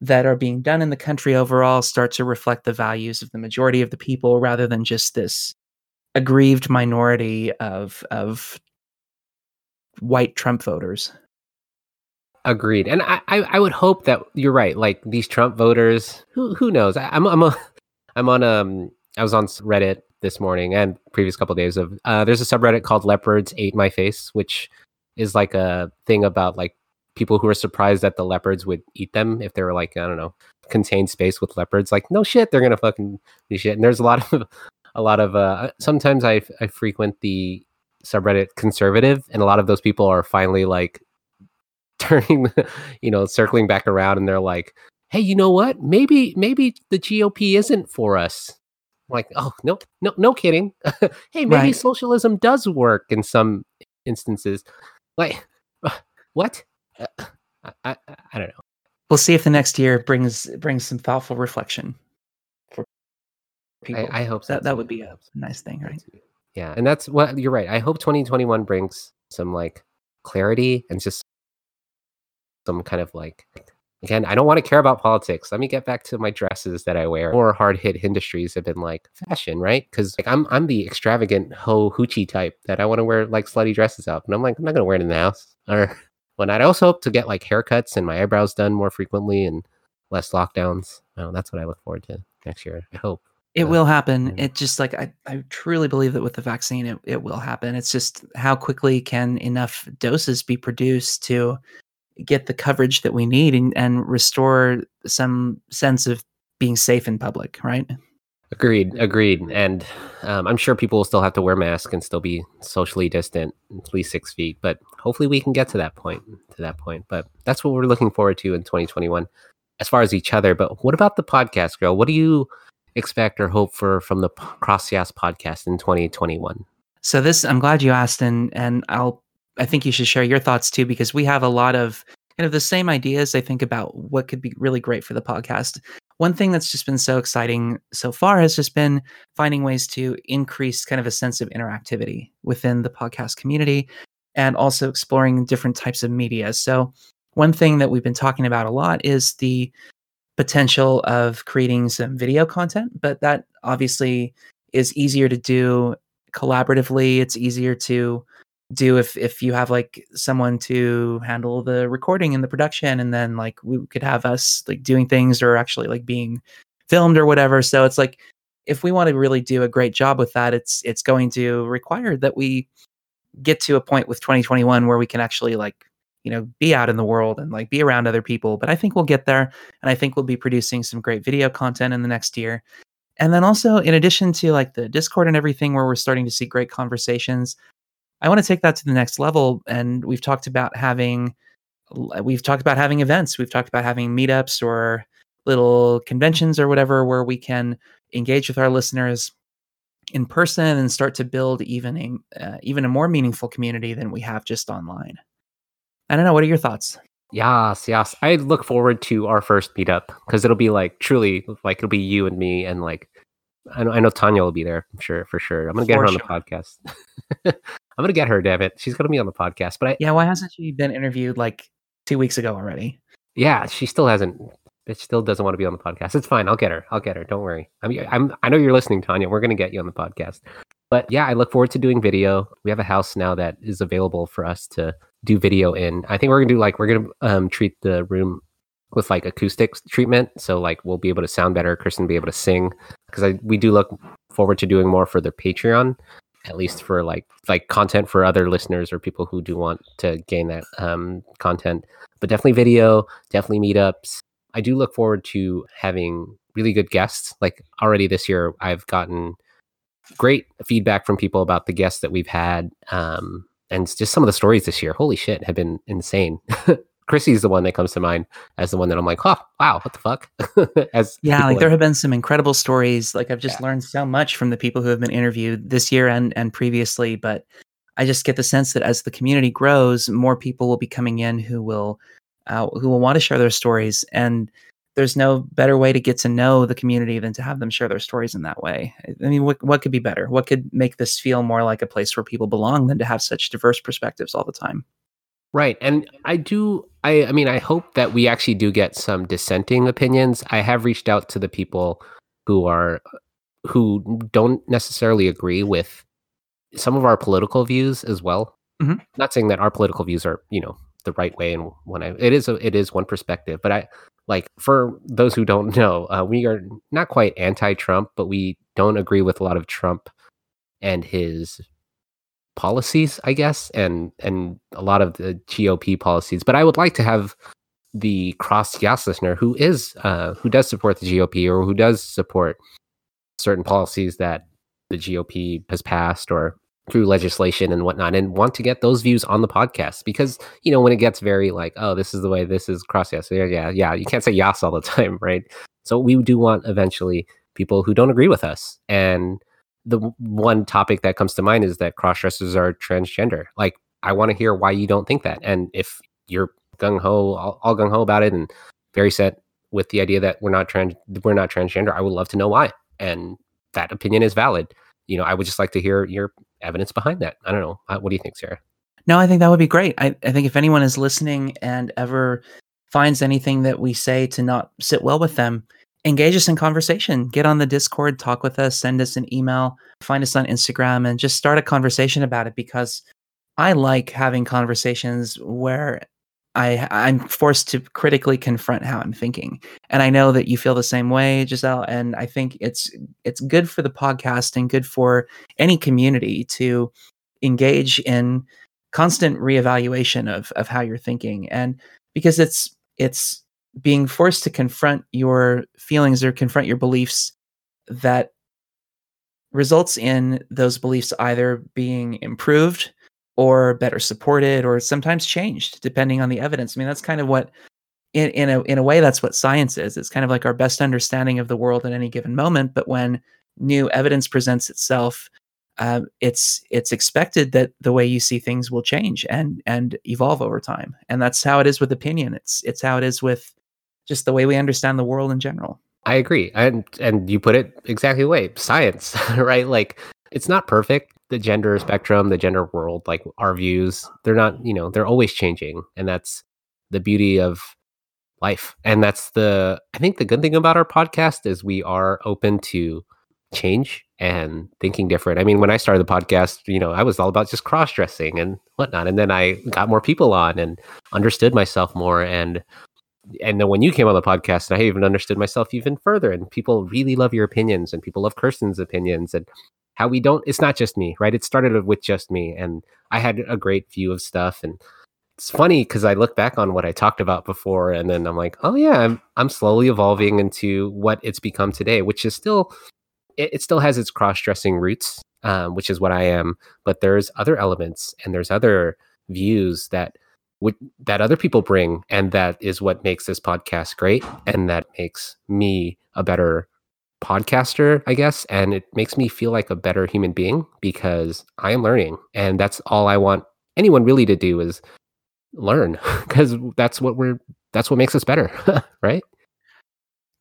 that are being done in the country overall start to reflect the values of the majority of the people rather than just this aggrieved minority of of white Trump voters. Agreed. And I, I, I would hope that you're right. Like these Trump voters, who who knows? I, I'm I'm a, I'm on um I was on Reddit this morning and previous couple days of uh there's a subreddit called Leopards Ate My Face, which is like a thing about like people who are surprised that the leopards would eat them if they were like, I don't know, contained space with leopards. Like, no shit, they're gonna fucking do shit. And there's a lot of a lot of uh sometimes I I frequent the subreddit conservative and a lot of those people are finally like turning you know circling back around and they're like hey, you know what? Maybe maybe the GOP isn't for us. Like, oh no, no, no kidding. hey, maybe Right. socialism does work in some instances. Like, what? Uh, I, I, I don't know. We'll see if the next year brings brings some thoughtful reflection for people. I, I hope so. that that would be a nice thing, right? Yeah, and that's what you're right. I hope 2021 brings some like clarity and just some kind of like again, I don't want to care about politics. Let me get back to my dresses that I wear. More hard hit industries have been like fashion, right? Because like I'm I'm the extravagant ho hoochie type that I want to wear like slutty dresses out, and I'm like I'm not gonna wear it in the house. Or when I'd also hope to get like haircuts and my eyebrows done more frequently and less lockdowns. Oh, that's what I look forward to next year. I hope. It Uh, will happen. yeah. It just like I, I truly believe that with the vaccine, it, it will happen. It's just how quickly can enough doses be produced to get the coverage that we need and, and restore some sense of being safe in public, right? Agreed, agreed. And um, I'm sure people will still have to wear masks and still be socially distant, at least six feet. But hopefully, we can get to that point. To that point. But that's what we're looking forward to in 2021, as far as each other. But what about the podcast, girl? What do you expect or hope for from the CrossYaas podcast in 2021? So this, I'm glad you asked, and and I'll, I think you should share your thoughts too, because we have a lot of kind of the same ideas. I think about what could be really great for the podcast. One thing that's just been so exciting so far has just been finding ways to increase kind of a sense of interactivity within the podcast community, and also exploring different types of media. So one thing that we've been talking about a lot is the potential of creating some video content, but that obviously is easier to do collaboratively. It's easier to do if if you have like someone to handle the recording and the production and then like we could have us like doing things or actually like being filmed or whatever. So it's like if we want to really do a great job with that, it's it's going to require that we get to a point with 2021 where we can actually like you know be out in the world and like be around other people but i think we'll get there and i think we'll be producing some great video content in the next year and then also in addition to like the discord and everything where we're starting to see great conversations i want to take that to the next level and we've talked about having we've talked about having events we've talked about having meetups or little conventions or whatever where we can engage with our listeners in person and start to build even a uh, even a more meaningful community than we have just online. I don't know. What are your thoughts? Yes, yes. I look forward to our first meetup because it'll be like truly like it'll be you and me and like I know, I know Tanya will be there. I'm sure for sure. I'm gonna get For her on the podcast. I'm gonna get her, damn it. She's gonna be on the podcast. But I, Yeah, why hasn't she been interviewed like two weeks ago already? yeah, she still hasn't. Bitch still doesn't want to be on the podcast. It's fine. I'll get her. I'll get her. Don't worry. I mean, I'm. I know you're listening, Tanya. We're gonna get you on the podcast. But yeah, I look forward to doing video. We have a house now that is available for us to do video in. I think we're gonna do like we're gonna um, treat the room with like acoustics treatment, so like we'll be able to sound better. Kirsten will be able to sing because I we do look forward to doing more for the Patreon, at least for like like content for other listeners or people who do want to gain that um, content. But definitely video, definitely meetups. I do look forward to having really good guests. Like already this year, I've gotten great feedback from people about the guests that we've had. Um, and just some of the stories this year, holy shit, have been insane. Chrissy's the one that comes to mind as the one that I'm like, oh, wow, what the fuck? as Yeah, like there have been some incredible stories. Like I've just Yeah. learned so much from the people who have been interviewed this year and and previously. But I just get the sense that as the community grows, more people will be coming in who will uh, who will want to share their stories. And there's no better way to get to know the community than to have them share their stories in that way. I mean, what what could be better? What could make this feel more like a place where people belong than to have such diverse perspectives all the time? Right. And I do I I mean I hope that we actually do get some dissenting opinions. I have reached out to the people who are who don't necessarily agree with some of our political views as well. Mhm. Not saying that our political views are, you know, the right way and when I it is a, it is one perspective, but I like for those who don't know, uh, we are not quite anti-Trump, but we don't agree with a lot of Trump and his policies, I guess, and and a lot of the GOP policies. But I would like to have the CrossYaas listener who is uh, who does support the GOP or who does support certain policies that the GOP has passed or through legislation and whatnot and want to get those views on the podcast because you know when it gets very like oh this is the way this is CrossYaas yeah yeah yeah you can't say yes all the time right so we do want eventually people who don't agree with us and the one topic that comes to mind is that cross dressers are transgender like i want to hear why you don't think that and if you're gung-ho all, all gung-ho about it and very set with the idea that we're not trans we're not transgender i would love to know why and that opinion is valid you know i would just like to hear your evidence behind that. I don't know. Uh, what do you think, Sierra? No, I think that would be great. I, I think if anyone is listening and ever finds anything that we say to not sit well with them, engage us in conversation. Get on the Discord, talk with us, send us an email, find us on Instagram, and just start a conversation about it because I like having conversations where I I'm forced to critically confront how I'm thinking. And I know that you feel the same way, Giselle. And I think it's it's good for the podcast and good for any community to engage in constant reevaluation of of how you're thinking. And because it's it's being forced to confront your feelings or confront your beliefs that results in those beliefs either being improved or better supported or sometimes changed depending on the evidence. I mean, that's kind of what in, in a in a way that's what science is. It's kind of like our best understanding of the world at any given moment. But when new evidence presents itself, uh, it's it's expected that the way you see things will change and and evolve over time. And that's how it is with opinion. It's it's how it is with just the way we understand the world in general. I agree. And and you put it exactly the way. Science, right? Like it's not perfect the gender spectrum, the gender world, like our views, they're not, you know, they're always changing. And that's the beauty of life. And that's the, I think the good thing about our podcast is we are open to change and thinking different. I mean, when I started the podcast, you know, I was all about just cross dressing and whatnot. And then I got more people on and understood myself more. And and then when you came on the podcast, I even understood myself even further. And people really love your opinions, and people love Kirsten's opinions, and how we don't it's not just me right it started with just me and i had a great view of stuff and it's funny because i look back on what i talked about before and then i'm like oh yeah i'm, I'm slowly evolving into what it's become today which is still it, it still has its cross-dressing roots um, which is what i am but there's other elements and there's other views that would that other people bring and that is what makes this podcast great and that makes me a better podcaster, I guess, and it makes me feel like a better human being because I am learning, and that's all I want anyone really to do is learn because that's what we're that's what makes us better, right?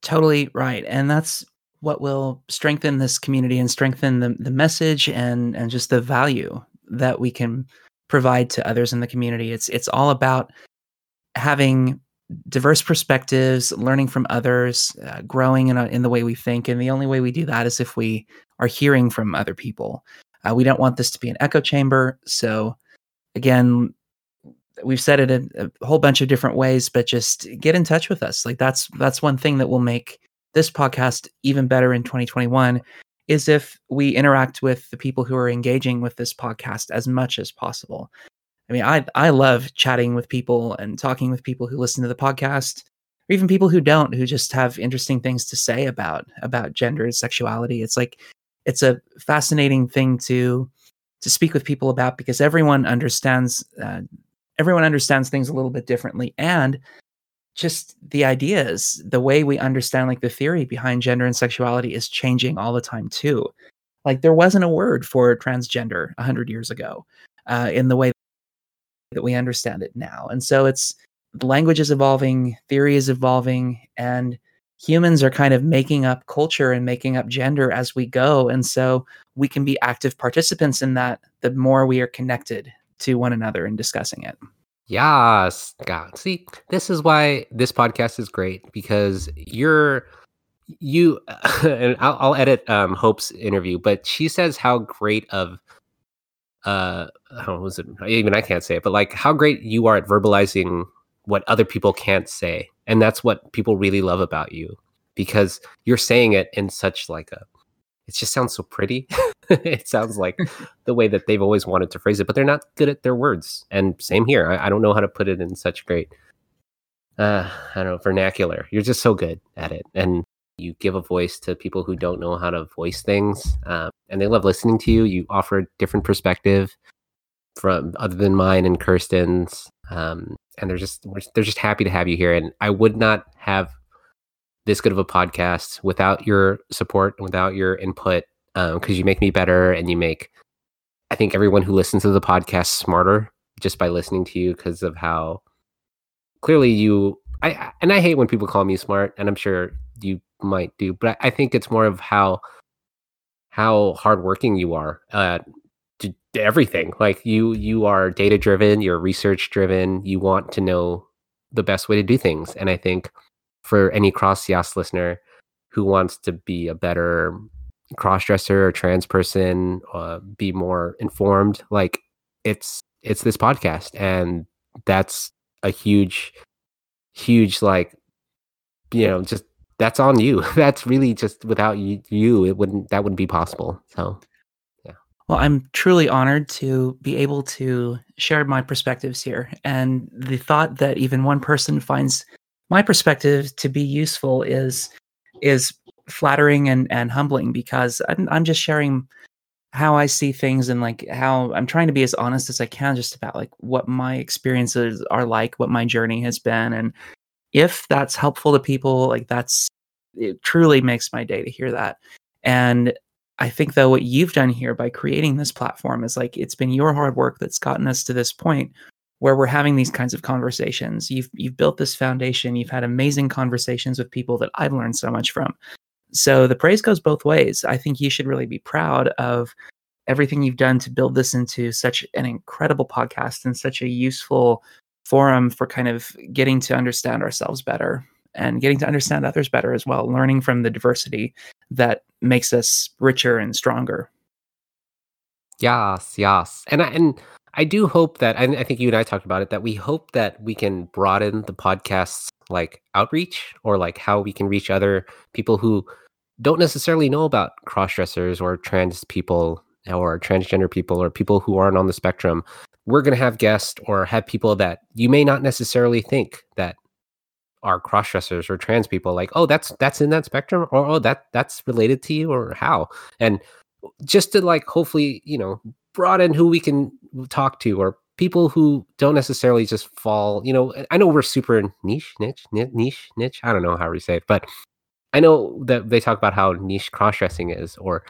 Totally right, and that's what will strengthen this community and strengthen the the message and and just the value that we can provide to others in the community. It's it's all about having diverse perspectives, learning from others, uh, growing in, a, in the way we think. And the only way we do that is if we are hearing from other people. Uh, we don't want this to be an echo chamber. So, again, we've said it in a whole bunch of different ways, but just get in touch with us. Like that's that's one thing that will make this podcast even better in 2021 is if we interact with the people who are engaging with this podcast as much as possible. I mean, I I love chatting with people and talking with people who listen to the podcast, or even people who don't, who just have interesting things to say about about gender and sexuality. It's like it's a fascinating thing to to speak with people about because everyone understands uh, everyone understands things a little bit differently and just the ideas the way we understand like the theory behind gender and sexuality is changing all the time too like there wasn't a word for transgender a 100 years ago uh, in the way that we understand it now. And so it's language is evolving, theory is evolving, and humans are kind of making up culture and making up gender as we go. And so we can be active participants in that the more we are connected to one another and discussing it. Yes. God. See, this is why this podcast is great because you're you and I'll, I'll edit um, Hope's interview, but she says how great of uh how was it even i can't say it but like how great you are at verbalizing what other people can't say and that's what people really love about you because you're saying it in such like a it just sounds so pretty it sounds like the way that they've always wanted to phrase it but they're not good at their words and same here i, I don't know how to put it in such great uh i don't know vernacular you're just so good at it and you give a voice to people who don't know how to voice things, um, and they love listening to you. You offer a different perspective from other than mine and Kirsten's, um, and they're just they're just happy to have you here. And I would not have this good of a podcast without your support, and without your input, because um, you make me better and you make I think everyone who listens to the podcast smarter just by listening to you because of how clearly you I and I hate when people call me smart, and I'm sure you might do, but I think it's more of how how hardworking you are. Uh, everything like you you are data driven you're research driven you want to know the best way to do things and i think for any CrossYaas listener who wants to be a better cross dresser or trans person uh, be more informed like it's it's this podcast and that's a huge huge like you know just that's on you. That's really just without you, you it wouldn't that wouldn't be possible so yeah. Well i'm truly honored to be able to share my perspectives here and the thought that even one person finds my perspective to be useful is is flattering and and humbling because i'm, I'm just sharing how I see things and like how I'm trying to be as honest as I can just about like what my experiences are like, what my journey has been. And if that's helpful to people, like that's it truly makes my day to hear that. And I think though what you've done here by creating this platform is like it's been your hard work that's gotten us to this point where we're having these kinds of conversations. You've you've built this foundation, you've had amazing conversations with people that I've learned so much from. So the praise goes both ways. I think you should really be proud of everything you've done to build this into such an incredible podcast and such a useful forum for kind of getting to understand ourselves better and getting to understand others better as well, learning from the diversity that makes us richer and stronger. Yes, yes. And I, and I do hope that I, I think you and I talked about it that we hope that we can broaden the podcast's like outreach or like how we can reach other people who don't necessarily know about cross dressers or trans people or transgender people or people who aren't on the spectrum. We're going to have guests or have people that you may not necessarily think that are cross dressers or trans people like oh that's that's in that spectrum or oh that that's related to you or how and just to like hopefully you know broaden who we can talk to or people who don't necessarily just fall you know i know we're super niche niche niche niche i don't know how we say it but I know that they talk about how niche cross dressing is or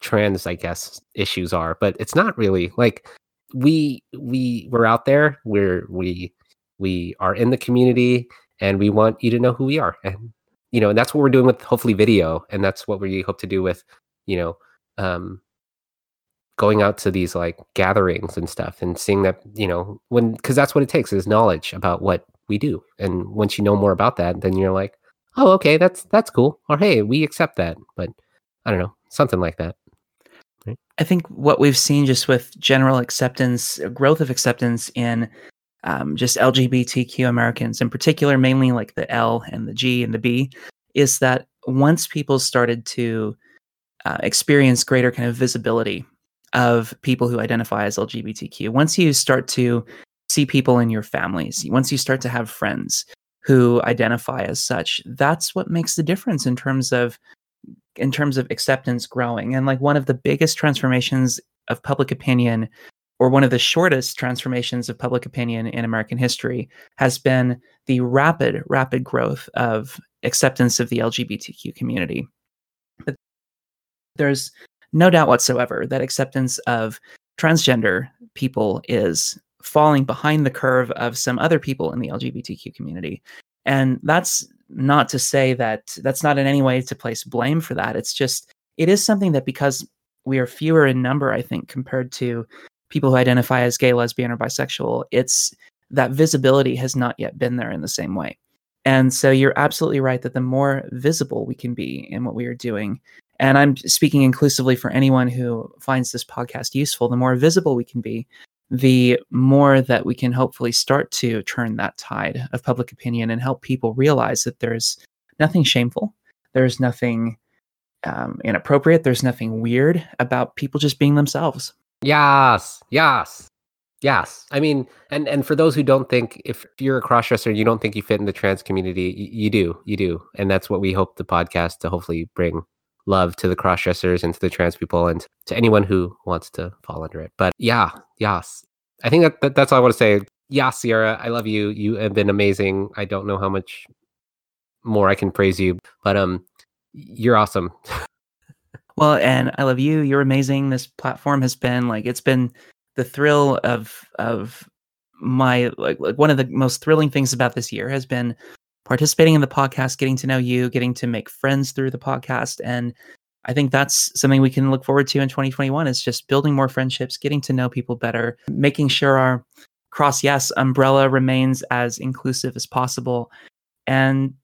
trans, I guess, issues are, but it's not really like we we we're out there, we're we we are in the community and we want you to know who we are. And you know, and that's what we're doing with hopefully video, and that's what we hope to do with, you know, um going out to these like gatherings and stuff and seeing that, you know, when because that's what it takes is knowledge about what we do. And once you know more about that, then you're like, oh, okay, that's that's cool. Or hey, we accept that. But I don't know, something like that. Right? I think what we've seen just with general acceptance, uh, growth of acceptance in um, just LGBTQ Americans in particular, mainly like the L and the G and the B, is that once people started to uh, experience greater kind of visibility of people who identify as LGBTQ, once you start to see people in your families, once you start to have friends, who identify as such that's what makes the difference in terms of in terms of acceptance growing. And like one of the biggest transformations of public opinion or one of the shortest transformations of public opinion in American history has been the rapid rapid growth of acceptance of the LGBTQ community. But there's no doubt whatsoever that acceptance of transgender people is falling behind the curve of some other people in the LGBTQ community. And that's not to say that that's not in any way to place blame for that. It's just, it is something that because we are fewer in number, I think, compared to people who identify as gay, lesbian, or bisexual, it's that visibility has not yet been there in the same way. And so you're absolutely right that the more visible we can be in what we are doing, and I'm speaking inclusively for anyone who finds this podcast useful, the more visible we can be, the more that we can hopefully start to turn that tide of public opinion and help people realize that there's nothing shameful, there's nothing um, inappropriate, there's nothing weird about people just being themselves. Yes, yes. Yes, I mean, and and for those who don't think, if you're a crossdresser, and you don't think you fit in the trans community, you, you do, you do, and that's what we hope the podcast to hopefully bring love to the crossdressers and to the trans people and to anyone who wants to fall under it. But yeah, yes, I think that, that that's all I want to say. Yeah, Sierra, I love you. You have been amazing. I don't know how much more I can praise you, but um, you're awesome. Well, and I love you. You're amazing. This platform has been like it's been the thrill of of my like, like one of the most thrilling things about this year has been participating in the podcast, getting to know you, getting to make friends through the podcast, and I think that's something we can look forward to in 2021 is just building more friendships, getting to know people better, making sure our CrossYaas umbrella remains as inclusive as possible. And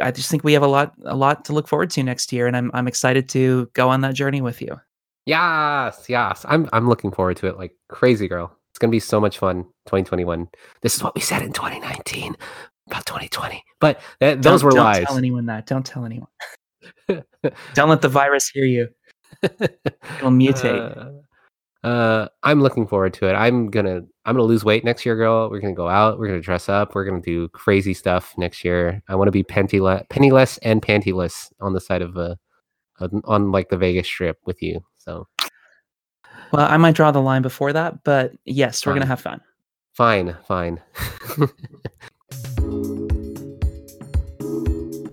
I just think we have a lot a lot to look forward to next year and I'm I'm excited to go on that journey with you. Yes, yes. I'm I'm looking forward to it like crazy, girl. It's gonna be so much fun. 2021. This is what we said in 2019 about 2020, but th- those Don't- were don't lies. tell anyone that. Don't tell anyone. Don't let the virus hear you. It'll mutate. Uh, uh, I'm looking forward to it. I'm gonna I'm gonna lose weight next year, girl. We're gonna go out. We're gonna dress up. We're gonna do crazy stuff next year. I want to be penniless, penniless and pantyless on the side of a on, on like the Vegas Strip with you. So Well, I might draw the line before that, but yes, we're gonna have fun. Fine, fine.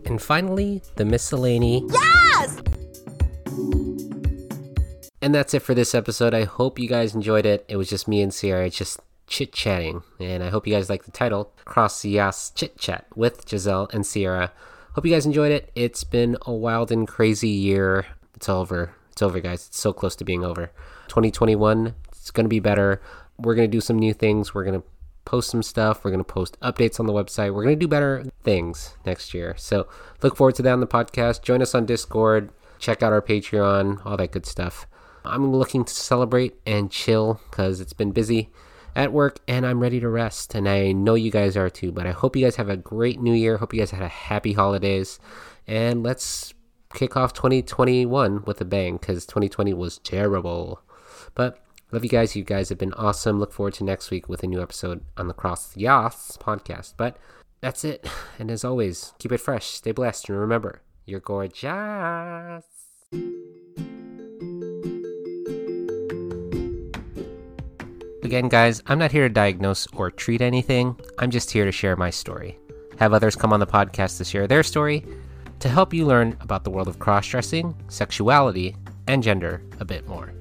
and finally, the miscellany. Yes! And that's it for this episode. I hope you guys enjoyed it. It was just me and Sierra just chit chatting. And I hope you guys like the title CrossYaas Chit Chat with Giselle and Sierra. Hope you guys enjoyed it. It's been a wild and crazy year. It's over. It's over, guys. It's so close to being over. 2021, it's going to be better. We're going to do some new things. We're going to post some stuff. We're going to post updates on the website. We're going to do better things next year. So look forward to that on the podcast. Join us on Discord. Check out our Patreon, all that good stuff. I'm looking to celebrate and chill because it's been busy at work and I'm ready to rest. And I know you guys are too. But I hope you guys have a great new year. Hope you guys had a happy holidays. And let's kick off 2021 with a bang because 2020 was terrible. But love you guys. You guys have been awesome. Look forward to next week with a new episode on the CrossYaas podcast. But that's it. And as always, keep it fresh, stay blessed, and remember, you're gorgeous. Again, guys, I'm not here to diagnose or treat anything. I'm just here to share my story. Have others come on the podcast to share their story to help you learn about the world of cross dressing, sexuality, and gender a bit more.